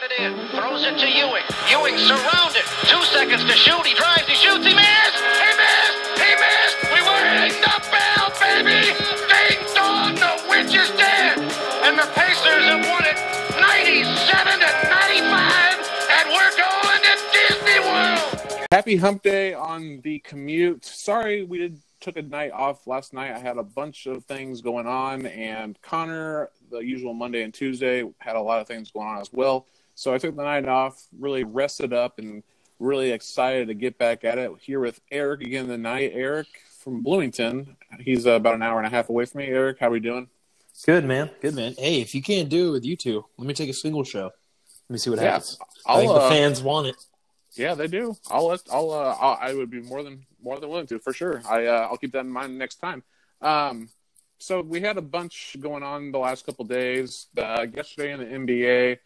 get it in. Throws it to Ewing. Ewing surrounded. Two seconds to shoot. He drives. He shoots. He missed. He missed. He missed. We were hitting the bell, baby. Ding dong. The witch is dead. And the Pacers have won it 97 to 95. And we're going to Disney World. Happy Hump Day on the commute. Sorry we did took a night off last night. I had a bunch of things going on, and Connor, the usual Monday and Tuesday, had a lot of things going on as well. So I took the night off, really rested up, and really excited to get back at it here with Eric again tonight. Eric from Bloomington. He's uh, about an hour and a half away from me. Eric, how are we doing? Good man, good man. Hey, if you can't do it with you two, let me take a single show. Let me see what Yeah, happens. I'll, I think uh, the fans want it. Yeah, they do. I'll. I'll. Uh, I'll, I would be more than more than willing to for sure. I. Uh, I'll keep that in mind next time. Um, so we had a bunch going on the last couple days. Uh, yesterday in the NBA,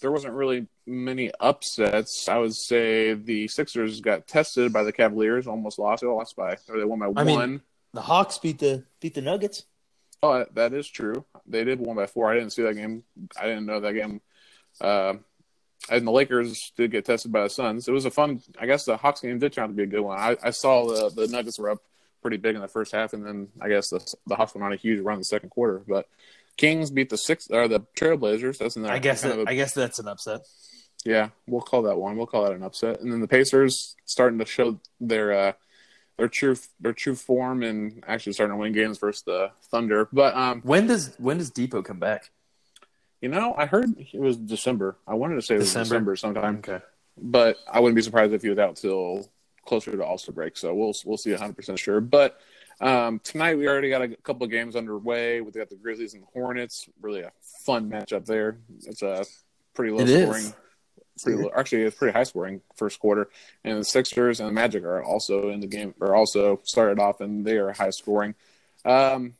there wasn't really many upsets. I would say the Sixers got tested by the Cavaliers, almost lost. They lost by, or they won by I mean- one. The Hawks beat the beat the Nuggets. Oh, that- that is true. They did won by four. I didn't see that game. I didn't know that game. Uh, and the Lakers did get tested by the Suns. It was a fun. I guess the Hawks game did turn out to be a good one. I, I saw the the Nuggets were up pretty big in the first half, and then I guess the the Hawks went on a huge run in the second quarter. But Kings beat the six or the Trailblazers. That's in there. I guess that, a- I guess that's an upset. yeah, we'll call that one. We'll call that an upset. And then the Pacers starting to show their uh, their true their true form and actually starting to win games versus the Thunder. But um, When does when does Dipo come back? You know, I heard it was December. I wanted to say it was December? December, sometime, Okay. but I wouldn't be surprised if he was out till closer to All Star break. So we'll we'll see 100 percent sure. But um, tonight we already got a couple of games underway. We got the Grizzlies and the Hornets. Really a fun matchup there. It's a pretty low It is. scoring. Pretty low, actually, it's pretty high scoring first quarter, and the Sixers and the Magic are also in the game. Are also started off, and they are high scoring. Um,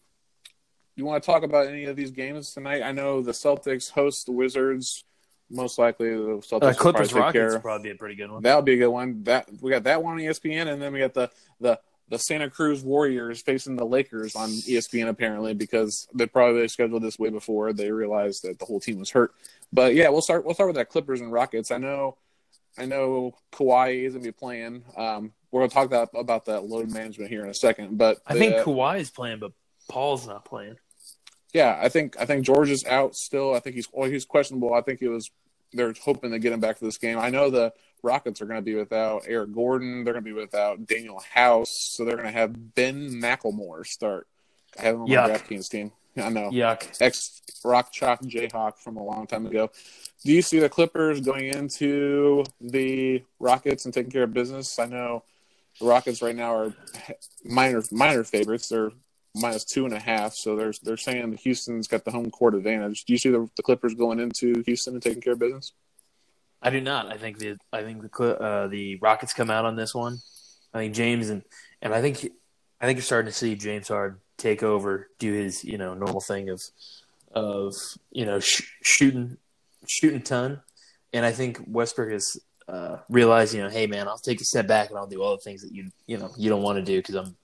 you want to talk about any of these games tonight? I know the Celtics host the Wizards. Most likely, the Celtics Uh, Clippers probably Rockets care. probably be a pretty good one. That'll be a good one. That we got that one on ESPN, and then we got the the the Santa Cruz Warriors facing the Lakers on ESPN apparently because they probably scheduled this way before they realized that the whole team was hurt. But yeah, we'll start we'll start with that Clippers and Rockets. I know I know Kawhi is gonna be playing. Um, we're gonna talk that, about that load management here in a second. But I think the- Kawhi is playing, but Paul's not playing. yeah, I think I think George is out still. I think he's well, he's questionable. I think it was they're hoping to get him back for this game. I know the Rockets are going to be without Eric Gordon. They're going to be without Danuel House, so they're going to have Ben McLemore start. I have him on my Yuck. DraftKings team. I know Yuck. ex Rock Chalk Jayhawk from a long time ago. Do you see the Clippers going into the Rockets and taking care of business? I know the Rockets right now are minor minor favorites. They're minus two and a half, so they're they're saying Houston's got the home court advantage. Do you see the, the Clippers going into Houston and taking care of business? I do not. I think the I think the uh, the Rockets come out on this one. I think James and and I think I think you're starting to see James Harden take over, do his you know normal thing of of you know sh- shooting shooting ton, and I think Westbrook has uh, realized you know hey man I'll take a step back and I'll do all the things that you you know you don't want to do because I'm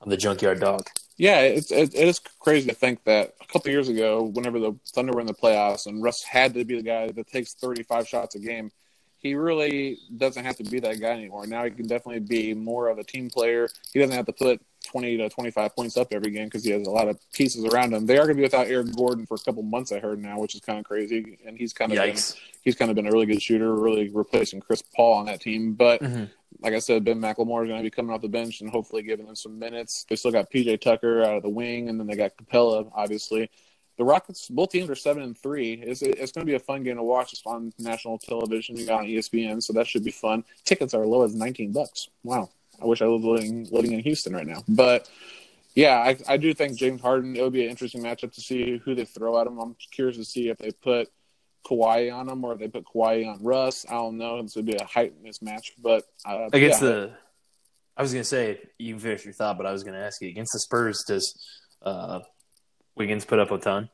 I'm the junkyard dog. Yeah, it's it, it is crazy to think that a couple years ago, whenever the Thunder were in the playoffs, and Russ had to be the guy that takes 35 shots a game, he really doesn't have to be that guy anymore. Now he can definitely be more of a team player. He doesn't have to put 20 to 25 points up every game because he has a lot of pieces around him. They are going to be without Eric Gordon for a couple months, I heard now, which is kind of crazy. And he's kind of been, he's kind of been a really good shooter, really replacing Chris Paul on that team. But Mhm. Like I said, Ben McLemore is going to be coming off the bench and hopefully giving them some minutes. They still got PJ Tucker out of the wing, and then they got Capela, obviously. The Rockets, both teams are seven and three. It's, it's going to be a fun game to watch. It's on national television. You got on ESPN, so that should be fun. Tickets are low as nineteen bucks. Wow, I wish I was living living in Houston right now. But yeah, I, I do think James Harden. It would be an interesting matchup to see who they throw at him. I'm curious to see if they put Kawhi on him or they put Kawhi on Russ. I don't know. This would be a height mismatch, but uh, against yeah. the I was gonna say you can finish your thought, but I was gonna ask you against the Spurs. Does uh, Wiggins put up a ton?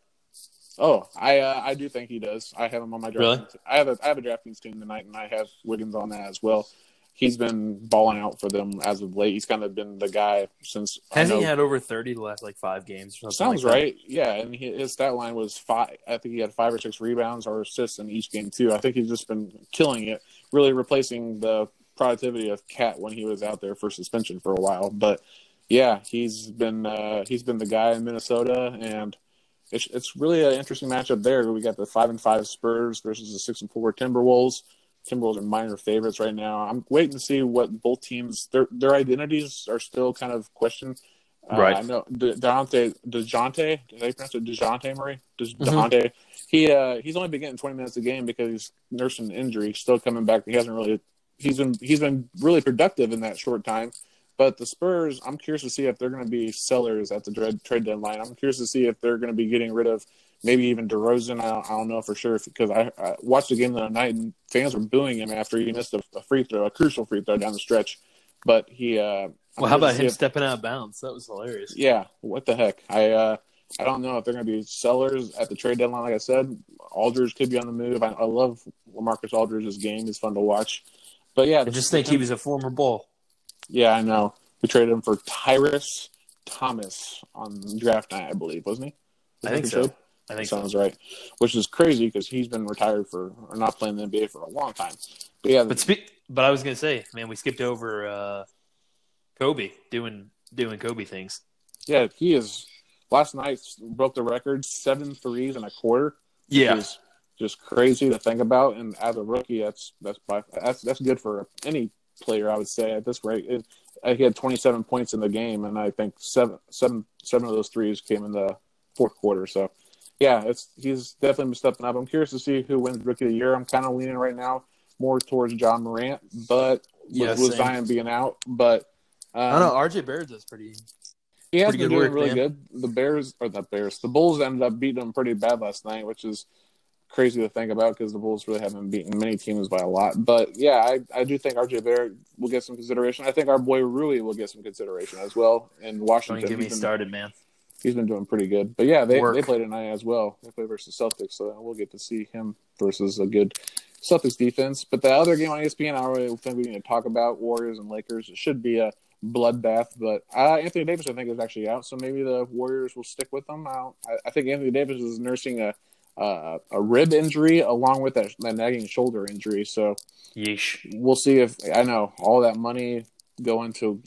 Oh, I uh, I do think he does. I have him on my draft. Really? I have a I have a DraftKings team tonight, and I have Wiggins on that as well. He's been balling out for them as of late. He's kind of been the guy since. Has he had over thirty the last like five games? Or something Sounds like that? right. Yeah, and he, his stat line was five. I think he had five or six rebounds or assists in each game too. I think he's just been killing it, really replacing the productivity of Cat when he was out there for suspension for a while. But yeah, he's been uh, he's been the guy in Minnesota, and it's it's really an interesting matchup there. We got the five and five Spurs versus the six and four Timberwolves. Timberwolves are minor favorites right now. I'm waiting to see what both teams their their identities are still kind of questioned. Uh, Right. I know De- Dejounte Dejounte. Did I pronounce it Dejounte Murray? De- Mhm. Dejounte. He uh, he's only been getting 20 minutes a game because he's nursing an injury. He's still coming back. He hasn't really. He's been he's been really productive in that short time. But the Spurs, I'm curious to see if they're going to be sellers at the trade deadline. I'm curious to see if they're going to be getting rid of maybe even DeRozan. I don't, I don't know for sure because I, I watched the game the other night and fans were booing him after he missed a, a free throw, a crucial free throw down the stretch. But he. Uh, Well, how about him stepping out of bounds? That was hilarious. yeah, what the heck? I uh, I don't know if they're going to be sellers at the trade deadline. Like I said, Aldridge could be on the move. I, I love Lamarcus Aldridge's game; he's fun to watch. But yeah, I just think he was a former bull. Yeah, I know. We traded him for Tyrus Thomas on draft night, I believe, wasn't he? I think so. I think so. Sounds right. Which is crazy because he's been retired for or not playing the NBA for a long time. But yeah, But speak. But I was gonna say, man, we skipped over uh, Coby doing doing Coby things. yeah, he is. Last night broke the record seven threes and a quarter. Yeah, which is just crazy to think about. And as a rookie, that's that's by, that's that's good for any player, I would say at this rate. It, uh, he had 27 points in the game, and I think seven seven seven of those threes came in the fourth quarter. So, yeah, it's he's definitely been stepping up. I'm curious to see who wins Rookie of the Year. I'm kind of leaning right now more towards Ja Morant, but Yeah, with, with. Zion being out, but. Um, I don't know. RJ Barrett does pretty. he has Pretty been doing work, really man. good. The Bears or the Bears, the Bulls ended up beating them pretty bad last night, which is crazy to think about because the Bulls really haven't beaten many teams by a lot. But yeah, I, I do think RJ Barrett will get some consideration. I think our boy Rui will get some consideration as well in Washington. Don't get me started, man. He's been doing pretty good. But yeah, they, Work. they play tonight as well. They play versus Celtics, so we'll get to see him versus a good Celtics defense. But the other game on ESPN, I don't really think we need to talk about Warriors and Lakers. It should be a bloodbath. But uh, Anthony Davis, I think, is actually out, so maybe the Warriors will stick with them. I, don't, I, I think Anthony Davis is nursing a uh, a rib injury along with that, that nagging shoulder injury. So Yeesh. we'll see if I know all that money going to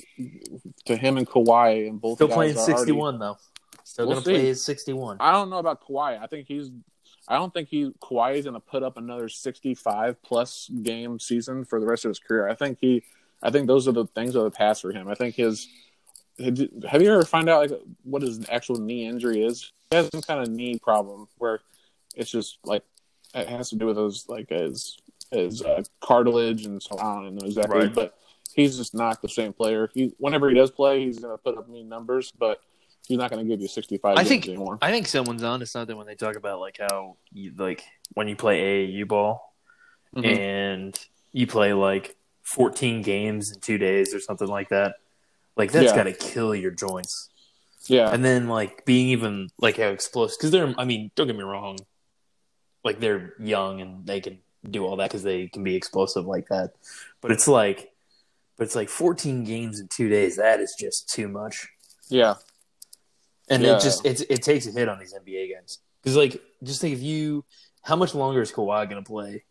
to him and Kawhi and both Still guys playing sixty-one though. Still We'll gonna see. play his sixty-one. I don't know about Kawhi. I think he's. I don't think he Kawhi is going to put up another sixty-five plus game season for the rest of his career. I think he. I think those are the things of the past for him. I think his. Have you ever find out like what his actual knee injury is? He has some kind of knee problem where it's just like it has to do with his like his his uh, cartilage and so I don't know exactly, Right. but he's just not the same player. He whenever he does play, he's going to put up mean numbers, but he's not going to give you sixty-five I games think anymore. I think someone's onto something when they talk about like how you, like when you play AAU ball Mhm. and you play like 14 games in two days or something like that. Like that's Yeah. got to kill your joints. Yeah, And then like being even like how explosive because they're I mean don't get me wrong, like they're young and they can do all that because they can be explosive like that. But it's like, but it's like 14 games in two days. That is just too much. yeah, And Yeah. it just it it takes a hit on these NBA guys because like just think if you how much longer is Kawhi gonna play?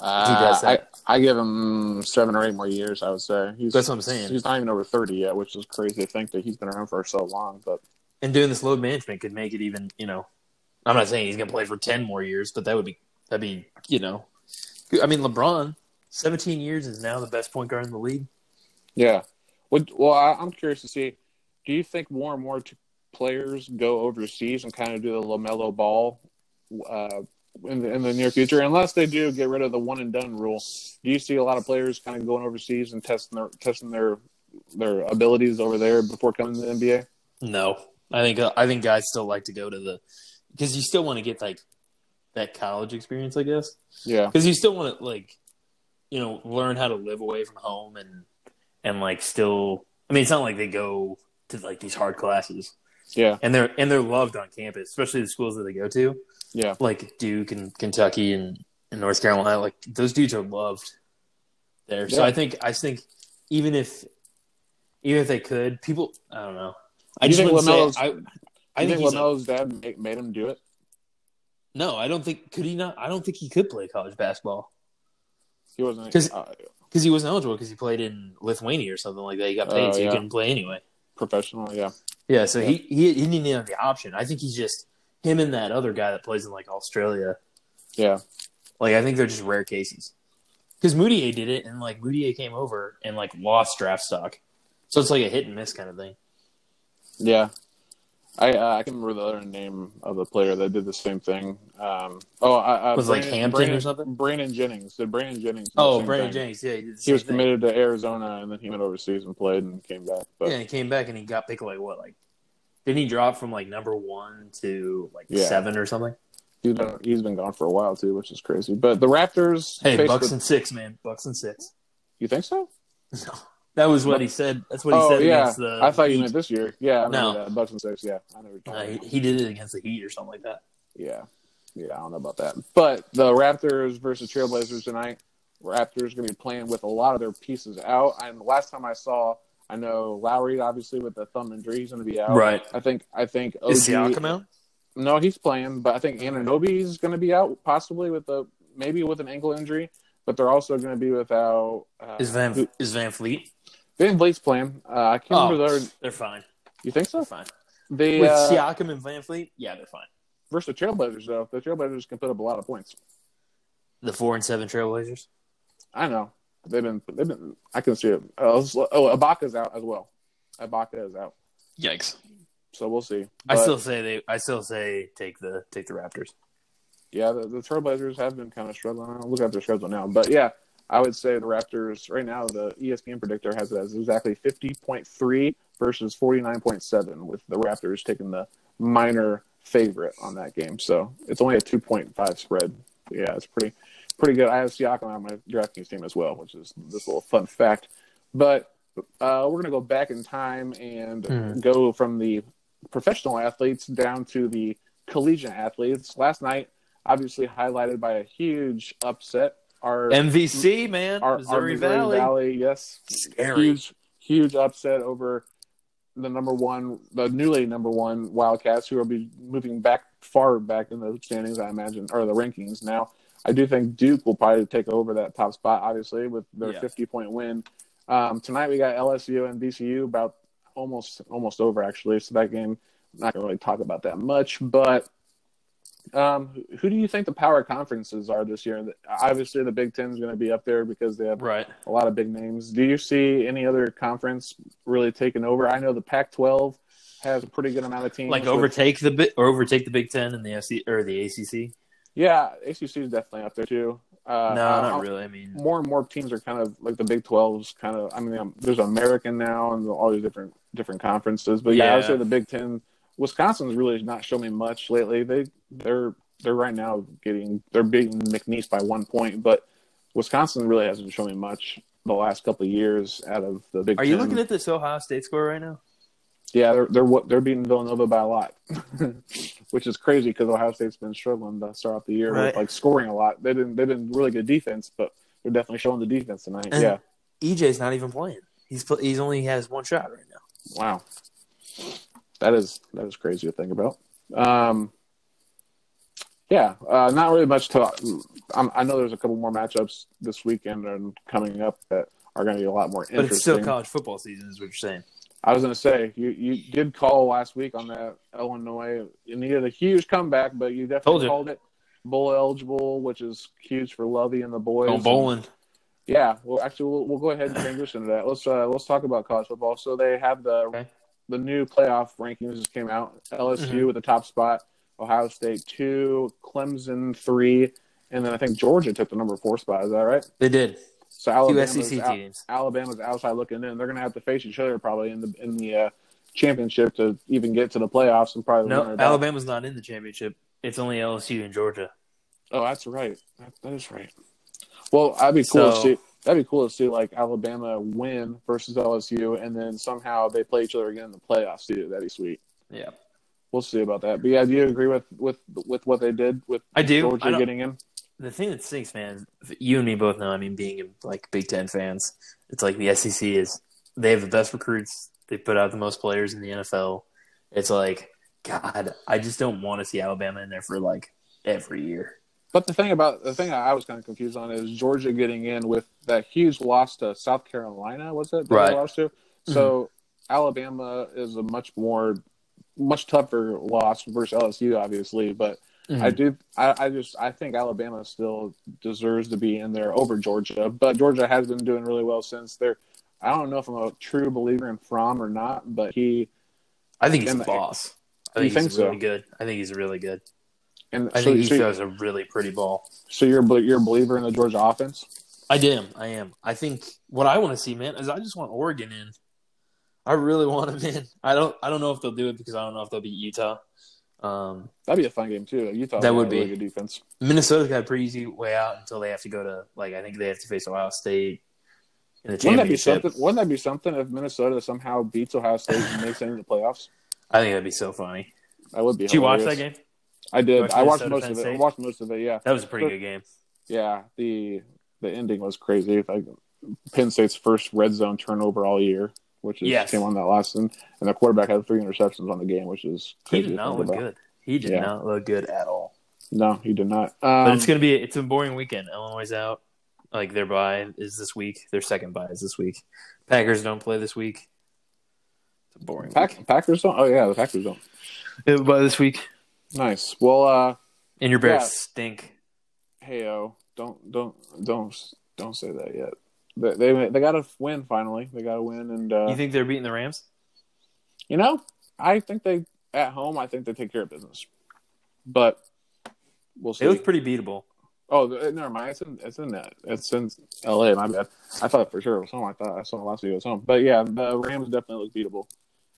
Uh, I. I give him seven or eight more years. I would say he's That's what I'm saying. He's not even over thirty yet, which is crazy to think that he's been around for so long. But And doing this load management could make it even you know. I'm not saying he's gonna play for 10 more years, but that would be that'd be you know. I mean LeBron, 17 years is now the best point guard in the league. yeah, well, I'm curious to see. Do you think more and more players go overseas and kind of do the Lamelo Ball uh, in the in the near future? Unless they do get rid of the one and done rule, do you see a lot of players kind of going overseas and testing their testing their their abilities over there before coming to the NBA? No, I think I think guys still like to go to the because you still want to get like that college experience, I guess. Yeah, Because you still want to like, you know, learn how to live away from home and and like still. I mean, it's not like they go to like these hard classes, yeah, and they're and they're loved on campus, especially the schools that they go to, yeah, like Duke and Kentucky and, and North Carolina. Like those dudes are loved. there. So I think I think even if even if they could, people I don't know. I just think LaMelo's- I. I think think Lamelo's dad made, made him do it. no. I don't think could he not. I don't think he could play college basketball He wasn't 'Cause- uh, because he wasn't eligible because he played in Lithuania or something like that. He got paid, Oh, so yeah. he couldn't play anyway. Professional. Yeah, Yeah, so he, he he didn't have the option. I think he's just him and that other guy that plays in like Australia. yeah. Like I think they're just rare cases. Because Mudiay did it, and like Mudiay came over and like lost draft stock, so it's like a hit and miss kind of thing. Yeah, I uh, I can remember the other name of the player that did the same thing. Um, oh, uh, uh, Was it like Brandon- Hampton or something? Brandon Jennings. Did Brandon Jennings? Oh, Brandon thing? Jennings, yeah, he He was thing. committed to Arizona, and then he went overseas and played and came back. But Yeah, he came back and he got picked like what, like didn't he drop from like number one to like Yeah. seven or something? he's been he's been gone for a while too, which is crazy. But the Raptors. Hey, Bucks with- and six, man, Bucks and six. you think so? No, that was what he said. That's what he oh said yeah, against the. I thought you Heat. meant this year. Yeah, I No. that. Bucks and six. Yeah, I never. Uh, he, he did it against the Heat or something like that. Yeah. Yeah, I don't know about that. But the Raptors versus Trailblazers tonight, Raptors going to be playing with a lot of their pieces out. And the last time I saw, I know Lowry, obviously, with the thumb injury, he's going to be out. Right. I think, I think OG, Is Siakam out? No, he's playing, but I think Anunoby is going to be out, possibly with a, maybe with an ankle injury. But they're also going to be without. Uh, Is Van who- is VanVleet? VanVleet's playing. Uh, I can't Oh, remember their. they're fine. You think They're so? fine. They With uh, Siakam and VanVleet, yeah, they're fine. versus the Trailblazers, though, the Trailblazers can put up a lot of points. The four and seven Trailblazers. I know they've been they've been. I can see it. Oh, oh Ibaka's out as well. Ibaka is out, Yikes! so we'll see. I still say they. I still say take the take the Raptors. yeah, the, the Trailblazers have been kind of struggling. I'll look at their schedule now, but yeah, I would say the Raptors right now. The ESPN predictor has it as exactly fifty point three versus forty nine point seven, with the Raptors taking the minor favorite on that game. So it's only a two point five spread. Yeah, it's pretty pretty good. I have Siakam on my DraftKings team as well, which is this little fun fact. But uh, we're gonna go back in time and Hmm. go from the professional athletes down to the collegiate athletes. Last night, obviously highlighted by a huge upset. Our MVC man, our, our Missouri, Missouri Valley. Valley, yes, Scary. huge huge upset over the number one, the newly number one Wildcats, who will be moving back far back in the standings, I imagine, or the rankings now. I do think Duke will probably take over that top spot, obviously, with their Yeah. 50 point win. Um, tonight we got LSU and VCU about almost almost over actually. So that game, I'm not gonna really talk about that much, but um, who do you think the power conferences are this year? Obviously, the Big Ten is going to be up there because they have Right. a lot of big names. Do you see any other conference really taking over? I know the Pac-12 has a pretty good amount of teams. Like with- overtake the bit or overtake the Big Ten and the SC or the ACC. yeah, ACC is definitely up there too. Uh, no, uh, not really. I mean, More and more teams are kind of like the Big 12's kind of. I mean, um, there's American now and all these different different conferences. But yeah, I would say the Big Ten. Wisconsin's really not showing me much lately. They they're they're right now getting they're beating McNeese by one point, but Wisconsin really hasn't shown me much the last couple of years out of the Big are Ten. you looking at this Ohio State score right now? Yeah, they're they're they're beating Villanova by a lot, which is crazy because Ohio State's been struggling to start off the year Right. with like scoring a lot. They've been they've been really good defense, but they're definitely showing the defense tonight. And- yeah, EJ's not even playing. He's he's only has one shot right now. wow, that is that is crazy to think about. Um, yeah, uh, not really much to. I'm, I know there's a couple more matchups this weekend and coming up that are going to be a lot more But interesting. it's still college football season, is what you're saying. I was going to say you you did call last week on that Illinois. You needed a huge comeback, but you definitely you. called it bowl eligible, which is huge for Lovie and the boys. Going bowling. Yeah, well, actually, we'll, we'll go ahead and transition to that. Let's uh, let's talk about college football. So they have the Okay. The new playoff rankings just came out. LSU Mhm. with the top spot, Ohio State two, Clemson three, and then I think Georgia took the number four spot. Is that right? They did. So Two Alabama's SEC out- teams. Alabama's outside looking in. They're going to have to face each other probably in the in the uh, championship to even get to the playoffs and probably No. Alabama's not in the championship. It's only LSU and Georgia. Oh, that's right. That, that is right. Well, that'd be cool So- to see. That'd be cool to see like Alabama win versus LSU, and then somehow they play each other again in the playoffs too. That'd be sweet. Yeah, We'll see about that. But yeah, do you agree with with with what they did with I do. Georgia I getting in? the thing that stinks, man. You and me both know. I mean, being like Big Ten fans, it's like the SEC is they have the best recruits. They put out the most players in the NFL. It's like God, I just don't want to see Alabama in there for like every year. But the thing about the thing I was kind of confused on is Georgia getting in with that huge loss to South Carolina. Was it that they Right. lost to? So Alabama is a much more, much tougher loss versus LSU, obviously. But Mm-hmm. I do, I, I just, I think Alabama still deserves to be in there over Georgia. But Georgia has been doing really well since they're. I don't know if I'm a true believer in Fromm or not, but he I think he's And the the- boss. I You think, think he's really so? good. I think he's really good. And I so, think he so, throws a really pretty ball. so you're a- you're a believer in the Georgia offense. I am. I am. I think what I want to see, man, is I just want Oregon in. I really want them in. I don't. I don't know if they'll do it because I don't know if they'll beat Utah. Um, That'd be a fun game too. Utah That would a really be. good defense. Minnesota's got a pretty easy way out until they have to go to like I think they have to face Ohio State in the Wouldn't that be championship. something? Wouldn't that be something if Minnesota somehow beats Ohio State and makes it into the playoffs? I think that'd be so funny. That would be. Did you watch that game? I did. I watched most of it. I watched most of it. Yeah, That was a pretty good game. yeah. The the ending was crazy. Like Penn State's first red zone turnover all year, which is Yes. came on that last one, and the quarterback had three interceptions on the game, which is He did not think look about. good. He did Yeah. not look good at all. No, he did not. But Um, it's gonna be it's a boring weekend. Illinois is out. Like their bye is this week. Their second bye is this week. Packers don't play this week. It's a boring Pack, week. Packers don't. Oh yeah, the Packers don't. They have a bye this week. Nice. Well, uh, And your Bears Yeah. stink. hey oh, don't don't don't don't say that yet. They they, they got to win finally. They got to win, and uh, You think they're beating the Rams? You know, I think they at home. I think they take care of business, but we'll see. It look pretty beatable. oh, never mind. It's in it's in that. It's in L.A. My bad. I thought for sure it was home. I thought I saw the last video it was home. But yeah, the Rams definitely look beatable.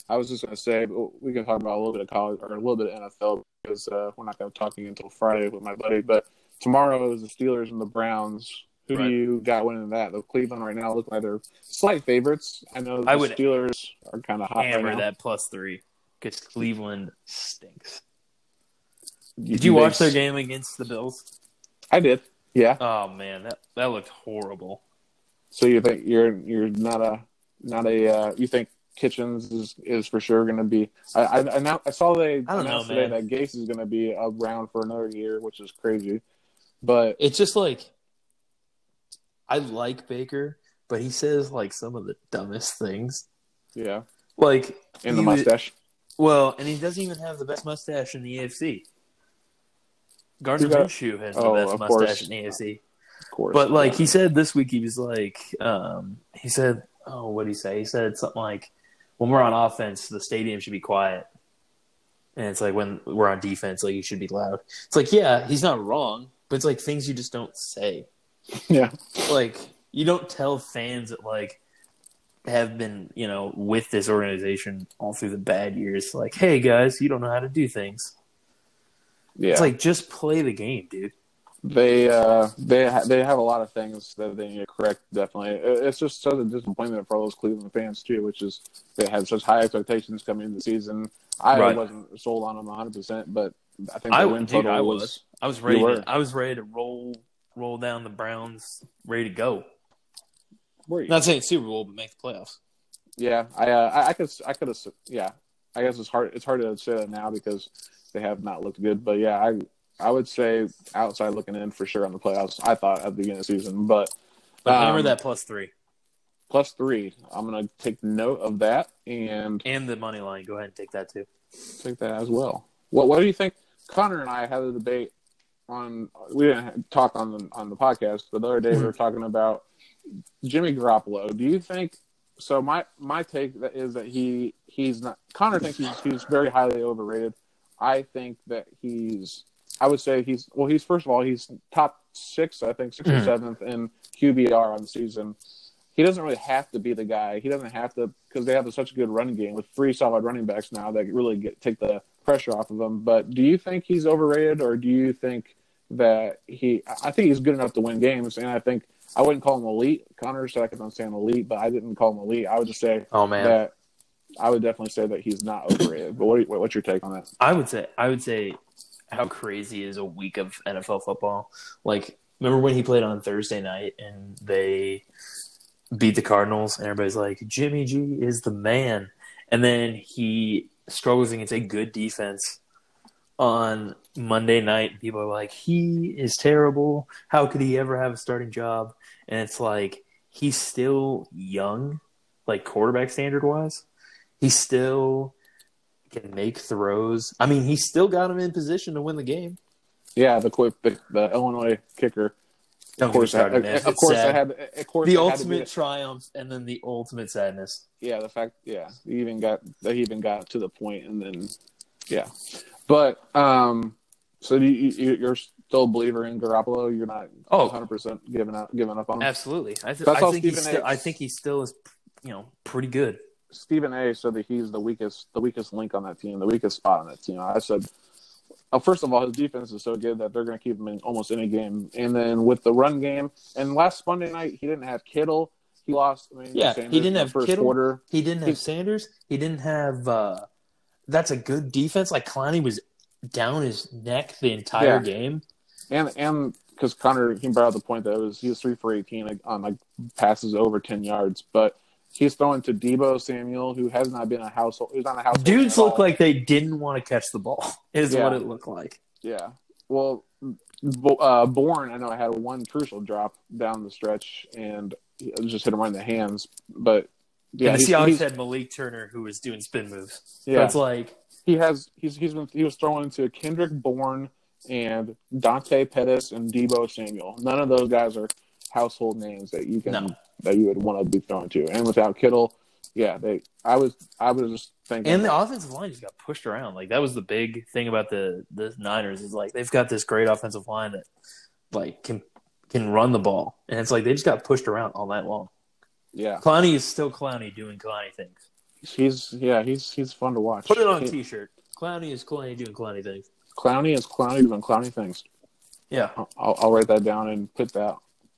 I was just gonna say we can talk about a little bit of college or a little bit of NFL because uh, we're not gonna be talking until Friday with my buddy. But tomorrow is the Steelers and the Browns. Who Right. do you got winning that? The Cleveland right now look like they're slight favorites. I know the I would Steelers are kind of hot right Hammer now. that plus three because Cleveland stinks. You- Did you watch their game against the Bills? I did. Yeah. Oh man, that that looked horrible. So you think you're you're not a not a uh, you think Kitchens is, is for sure going to be? I I, I, now, I saw they I don't know, announced today that Gase is going to be around for another year, which is crazy. But It's just like I like Baker, but he says like some of the dumbest things. yeah, Like in the he would- mustache. Well, and he doesn't even have the best mustache in the AFC. Gardner got- Minshew has the Oh, best mustache course. in the AFC. Of course. But like yeah. he said this week, he was like, um, he said, oh, what did he say? He said something like, when we're on offense, the stadium should be quiet, and it's like when we're on defense, like you should be loud. It's like, yeah, he's not wrong, but it's like things you just don't say. yeah, Like you don't tell fans that like have been, you know, with this organization all through the bad years, like, hey guys, you don't know how to do things. yeah. It's like just play the game, dude. They uh they ha- they have a lot of things that they need to correct. Definitely, it's just such a disappointment for all those Cleveland fans too, which is they had such high expectations coming into the season. I Right. wasn't sold on them 100, percent but I think I the win dude, total I was. was. I was ready. To, I was ready to roll roll down the Browns, ready to go. Were you? Not saying Super Bowl, but make the playoffs. Yeah, I, uh, I, I could, I could have, yeah. I guess it's hard. It's hard to say that now because they have not looked good. But yeah, I, I would say outside looking in for sure on the playoffs. I thought at the beginning of the season, but But Um, remember that plus three plus three. I'm gonna take note of that and and the money line. Go ahead and take that too. take that as well. What, what do you think? Connor and I had a debate on. We didn't talk on the on the podcast, but the other day we were talking about Jimmy Garoppolo. Do you think? So my my take is that he he's not. Connor thinks he's he's very highly overrated. I think that he's. I would say he's well. He's first of all he's top six. I think 6th or Mhm. seventh in QBR on the season. He doesn't really have to be the guy. He doesn't have to because they have such a good running game with three solid running backs now that really get take the pressure off of him. But do you think he's overrated, or do you think that he? I think he's good enough to win games, and I think I wouldn't call him elite. Connor said I could understand elite, but I didn't call him elite. I would just say Oh man, that I would definitely say that he's not overrated. But what, what's your take on that? I would say I would say how crazy is a week of NFL football. Like Remember when he played on Thursday night and they beat the Cardinals, and everybody's like, Jimmy G is the man. And then he struggles against a good defense on Monday night. People are like, he is terrible. How could he ever have a starting job? And it's like, he's still young, like quarterback standard wise. He's still can make throws. I mean, he still got him in position to win the game. Yeah, the quick the, the Illinois kicker. Don't Of course, I, of It's course, I had. Of course, the I ultimate triumph and then the ultimate sadness. yeah, the fact, yeah, he even got that he even got to the point, and then, yeah, but um, so you, you you're still a believer in Garoppolo? You're not Oh. 100 percent giving up giving up on him. Absolutely. I, th- I think Stephen still. I think he still is, you know, pretty good. Stephen A. said that he's the weakest the weakest link on that team, the weakest spot on that team. I said, uh, first of all, his defense is so good that they're going to keep him in almost any game, and then with the run game, and last Monday night he didn't have Kittle. He lost. I mean, Yeah, Sanders he didn't have first Kittle. quarter. He didn't have He- Sanders. He didn't have. uh That's a good defense. Like Clowney was down his neck the entire Yeah. game. and and because Connor he brought up the point that it was he was three for eighteen on like passes over ten yards, but he's throwing to Deebo Samuel, who has not been a household. Who's not a household. Dudes look like they didn't want to catch the ball. Is Yeah. what it looked like. yeah. Well, uh, Bourne, I know I had one crucial drop down the stretch, and just hit him right in the hands. But yeah, and the he's- Seahawks had Malik Turner who was doing spin moves. Yeah, it's like he has he's he's been he was throwing to Kendrick Bourne and Dante Pettis and Deebo Samuel. None of those guys are household names that you can No. that you would want to be thrown to. And without Kittle, yeah, they I was I was just thinking And the offensive line just got pushed around. Like that was the big thing about the the Niners is like they've got this great offensive line that like can can run the ball, and it's like they just got pushed around all night long. yeah, Clowney is still Clowney doing Clowney things. he's yeah he's he's fun to watch. Put it on a He- T-shirt. Clowney is Clowney doing Clowney things. Clowney is Clowney doing Clowney things. Yeah, I'll, I'll write that down and put that.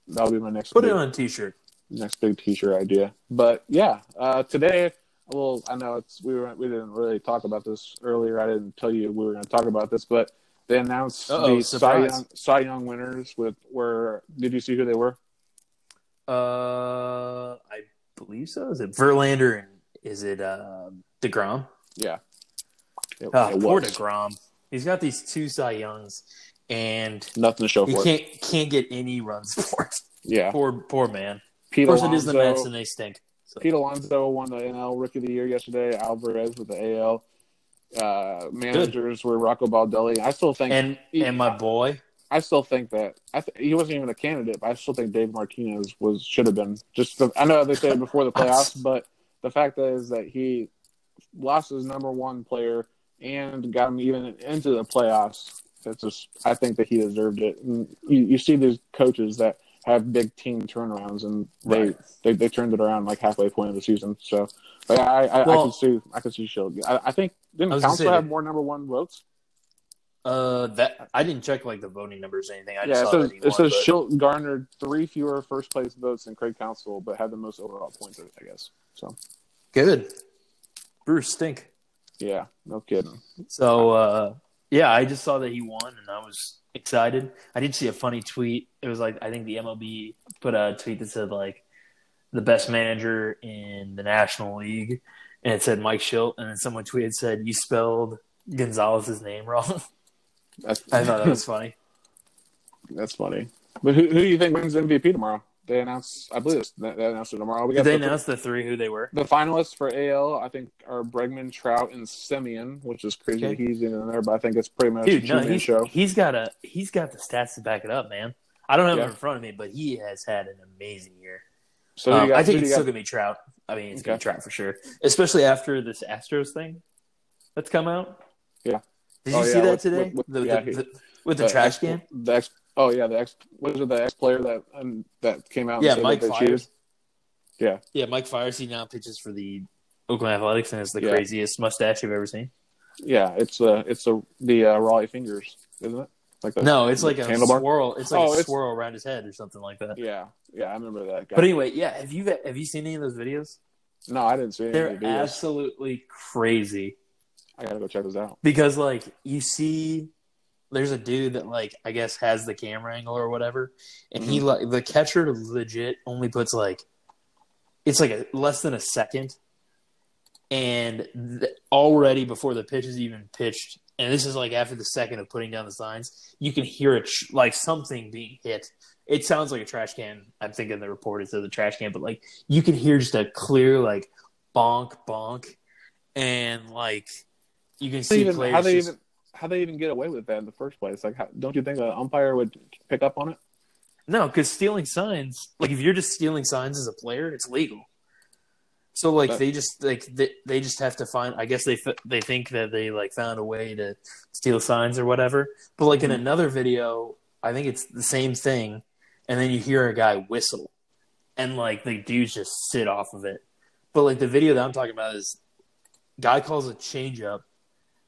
That'll be my next put big, it on a T-shirt. next big T-shirt idea. But yeah, uh, today, well, I know it's we were we didn't really talk about this earlier. I didn't tell you we were going to talk about this, but they announced Uh-oh, the Cy. Young, Cy Young winners. With were did you see who they were? Uh, I believe so. Is it Verlander and is it uh, Degrom? Yeah, it, Ah, it poor. Degrom. He's got these two Cy Youngs, and Nothing to show he for it. can't can't get any runs for it. Yeah, Poor poor man. Pete Of course, it is the Alonso- Mets, and they stink. So. Pete Alonso won the NL Rookie of the Year yesterday. Alvarez with the AL. Uh, managers were Rocco Baldelli. I still think And and my boy, I still think that I th- he wasn't even a candidate, but I still think Dave Martinez was should have been. Just the, I know they said before the playoffs, but the fact is that he lost his number one player and got him even into the playoffs. It's just I think that he deserved it. And you, you see these coaches that have big team turnarounds, and they, Right. they they turned it around like halfway point of the season. So but I I, I Well- can see I can see Shildt. I, I think I didn't Counsell have more number one votes? uh, that I didn't check like the voting numbers or anything. I just Yeah, it says, it won, says but- Shildt garnered three fewer first place votes than Craig Counsell, but had the most overall points, I guess. So, good. Bruce stink. yeah, no kidding. So uh, yeah, I just saw that he won, and I was excited. I did see a funny tweet. It was like I think the MLB put a tweet that said like the best manager in the National League, and it said Mike Shildt, and then someone tweeted said you spelled Gonzalez's name wrong. That's, I thought that was funny. that's funny. But who, who do you think wins MVP tomorrow? They announced, I believe they they announced it tomorrow. We Did they the, announce the three who they were? the finalists for AL, I think, are Bregman, Trout, and Semien, which is crazy Okay. he's in there, but I think it's pretty much Dude, a no, he's, show. he's got a he's got the stats to back it up, man. I don't have Yeah. it in front of me, but he has had an amazing year. So Um, got, I think who it's you still gonna be Trout. I mean, it's gonna be Trout for sure, especially after this Astros thing that's come out. Yeah. Did you Oh, see yeah, that with- today? with- with- the, yeah, the- he- the- with the, The trash ex- can? The ex, oh yeah, the ex. What is it? The ex player that um, that came out. and Yeah, said Mike that they Fires. cheated? Yeah. Yeah, Mike Fiers. He now pitches for the Oakland Athletics and has the Yeah. craziest mustache you've ever seen. Yeah, it's uh it's a the uh, Rollie Fingers, isn't it? Like the, No, it's like a handlebar. swirl. It's like Oh, a it's- swirl around his head or something like that. Yeah, yeah, I remember that guy. But anyway, yeah. Have you have you seen any of those videos? no, I didn't see any They're of videos. absolutely crazy. I gotta go check those out. because like you see there's a dude that like I guess has the camera angle or whatever, and he Mm-hmm. like the catcher legit only puts like it's like a less than a second, and th- already before the pitch is even pitched, and this is like after the second of putting down the signs, you can hear it sh- like something being hit. It sounds like a trash can. I'm thinking the report it says a trash can, but like you can hear just a clear like bonk bonk, and like you can see even, players how they just- even how they even get away with that in the first place? Like, how, don't you think an umpire would pick up on it? No, because stealing signs, like if you're just stealing signs as a player, it's legal. So like But- they just like they, they just have to find. I guess they they think that they like found a way to steal signs or whatever. But like in Mhm. another video, I think it's the same thing, and then you hear a guy whistle, and like the dudes just sit off of it. But like the video that I'm talking about is guy calls a changeup.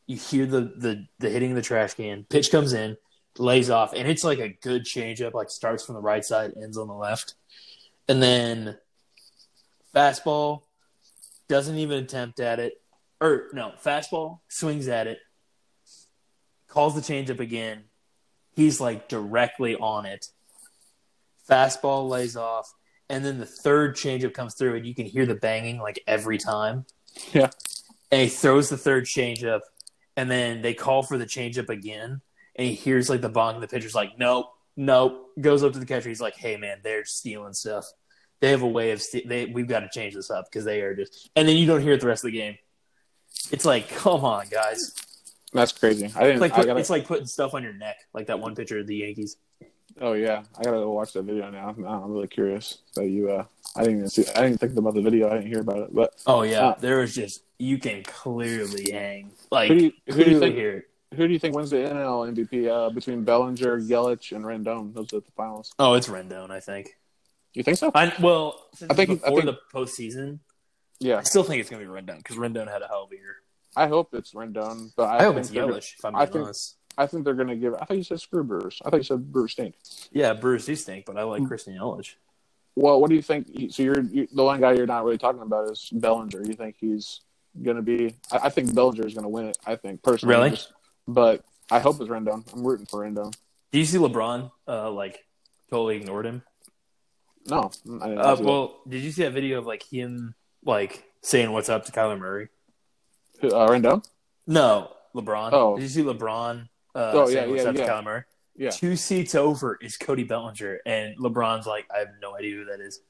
You hear the the the hitting of the trash can. Pitch comes in, lays off, and it's like a good changeup. Like starts from the right side, ends on the left, and then fastball doesn't even attempt at it. Or no, fastball swings at it, calls the changeup again. He's like directly on it. Fastball lays off, and then the third changeup comes through, and you can hear the banging like every time. Yeah. And he throws the third changeup, and then they call for the changeup again, and he hears like the bong. the pitcher's like, "Nope, nope." Goes up to the catcher. He's like, "Hey, man, they're stealing stuff. They have a way of ste- they. We've got to change this up because they are just." And then you don't hear it the rest of the game. It's like, come on, guys. That's crazy. I didn't. It's like I put, gotta, it's like putting stuff on your neck, like that one pitcher of the Yankees. Oh yeah, I gotta go watch that video now. I'm really curious that you. uh I didn't even see. I didn't think about the video. I didn't hear about it. But Oh yeah, Uh, there was just you can clearly hang like who do you, who do you think? hear it. Who do you think wins the NL MVP uh, between Bellinger, Yelich, and Rendon? Those are the finals. Oh, it's Rendon, I think. You think so? I well, since I think- it's I before think- the postseason, Yeah, I still think it's gonna be Rendon because Rendon had a hell of a year. I hope it's Rendon, but I, I, hope it's Yelich. If I'm I think- honest. I think they're going to give. I thought you said screw Brewers. I thought you said Brewers stink. Yeah, Brewers do stink, but I like Mm. Christian Yelich. Well, what do you think? So you're you, the one guy you're not really talking about is Bellinger. You think he's going to be? I, I think Bellinger is going to win it. I think personally, Really? Just- but I hope it's Rendon. I'm rooting for Rendon. Do you see LeBron? Uh, like totally ignored him. No, I didn't Uh, well, did you see that video of like him like saying what's up to Kyler Murray? uh, Rendon. No, LeBron. Oh. Did you see LeBron? Uh, Oh, yeah, yeah, yeah. Kyler Murray? Yeah. Two seats over is Cody Bellinger, and LeBron's like, I have no idea who that is.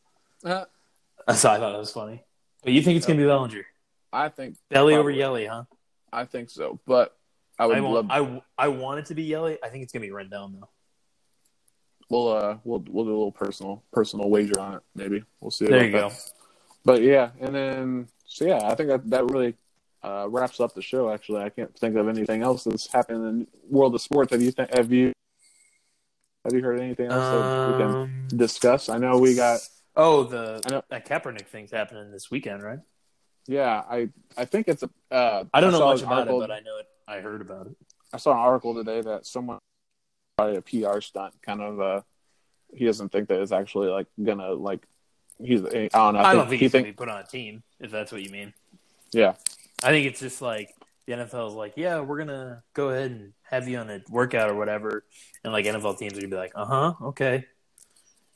Uh, So I thought that was funny. But you think it's gonna be Bellinger? I think Belly over Probably. Yelly, huh? I think so, but I would I love. want, I, I want it to be Yelly. I think it's gonna be Rendon though. we'll uh we'll we'll do a little personal personal wager on it. Maybe we'll see. There you that. go. But yeah, and then so yeah, I think that that really uh, wraps up the show. Actually, I can't think of anything else that's happened in the world of sports. Have you th- have you have you heard anything else that we can Um, discuss? I know we got oh, the I know- that Kaepernick thing's happening this weekend, right? yeah. I I think it's a. Uh, I don't know much about article- it, but I know it. I heard about it. I saw an article today that someone probably a PR stunt, kind of. Uh, he doesn't think that it's actually like gonna like. He's I don't know. I, don't think he he's gonna think be put on a team, if that's what you mean. yeah. I think it's just like the NFL is like, yeah, we're gonna go ahead and have you on a workout or whatever, and like NFL teams are gonna be like, uh huh, okay,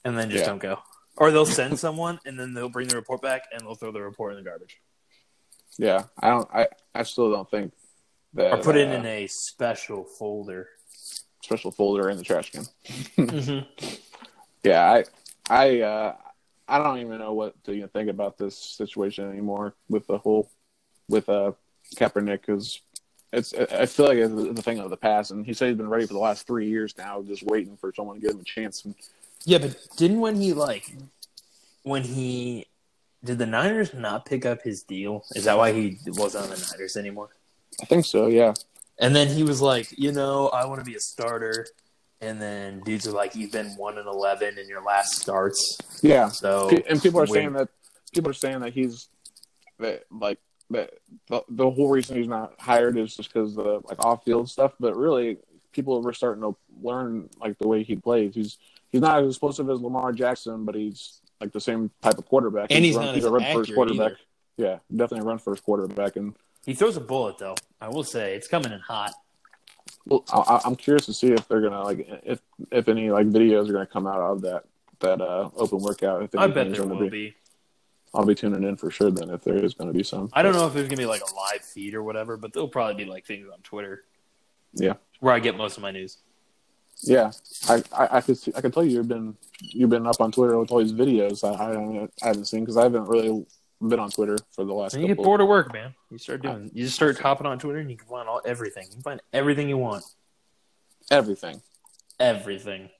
and then just Yeah. don't go, or they'll send someone and then they'll bring the report back and they'll throw the report in the garbage, Yeah, I don't. I, I still don't think that. or put it uh, in a special folder. special folder in the trash can. mm-hmm. Yeah, I, I, uh, I don't even know what to even think about this situation anymore with the whole, with uh, Kaepernick because it's. I feel like it's a thing of the past, and he said he's been ready for the last three years now, just waiting for someone to give him a chance. And Yeah, but didn't when he like when he did the Niners not pick up his deal? Is that why he wasn't on the Niners anymore? I think so. Yeah, And then he was like, you know, I want to be a starter. And then dudes are like, you've been one and eleven in your last starts. yeah. So and people are wait. saying that people are saying that he's that like that the, the whole reason he's not hired is just because of the like off field stuff. But really, people were starting to learn like the way he plays. He's he's not as explosive as Lamar Jackson, but he's like the same type of quarterback. And he's run, not he's as a run first quarterback. either. Yeah, definitely a run first quarterback. And he throws a bullet though. I will say it's coming in hot. Well, I, I'm curious to see if they're gonna like if if any like videos are gonna come out of that that uh open workout. If I bet there gonna will be. be. I'll be tuning in for sure. Then if there is gonna be some, I don't know if there's gonna be like a live feed or whatever, but there'll probably be like things on Twitter. Yeah. where I get most of my news. Yeah, I, I, I could see, I could tell you you've been you've been up on Twitter with all these videos. I, I, don't- I haven't seen because I haven't really been on Twitter for the last. You get bored of work, man, you start doing. You just start hopping on Twitter and you can find all everything. You can find everything you want. Everything. Everything.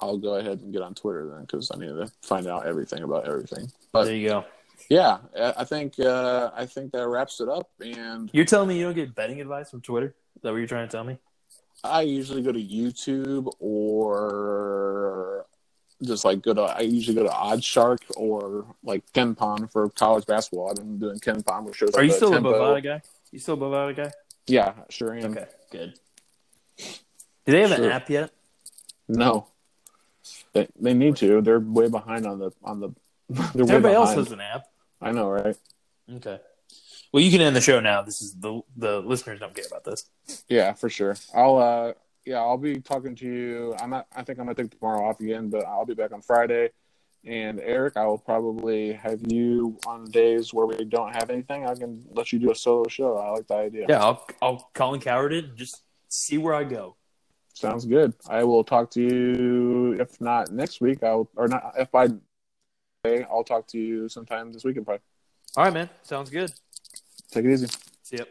I'll go ahead and get on Twitter then because I need to find out everything about everything. But there you go. yeah, I think uh, I think that wraps it up. And You're telling me you don't get betting advice from Twitter? Is that what you're trying to tell me? I usually go to YouTube or just like go to. I usually go to OddsShark or like KenPom for college basketball. I've been doing KenPom, which shows. Are you still a tempo. Bovada guy? You still a Bovada guy? Yeah, sure am. Okay, good. Do they have an app yet? No, they they need to. They're way behind on the on the. They're way Everybody else has an app. I know, right? Okay. Well, you can end the show now. This is the the listeners don't care about this. Yeah, for sure. I'll uh yeah, I'll be talking to you. I'm not I think I'm gonna take tomorrow off again, but I'll be back on Friday. And Eric, I will probably have you on days where we don't have anything. I can let you do a solo show. I like the idea. Yeah, I'll I'll Colin Cowherd it and just see where I go. Sounds good. I will talk to you if not next week, I'll or not if by I'll talk to you sometime this weekend probably. All right, man. Sounds good. Take it easy. See ya.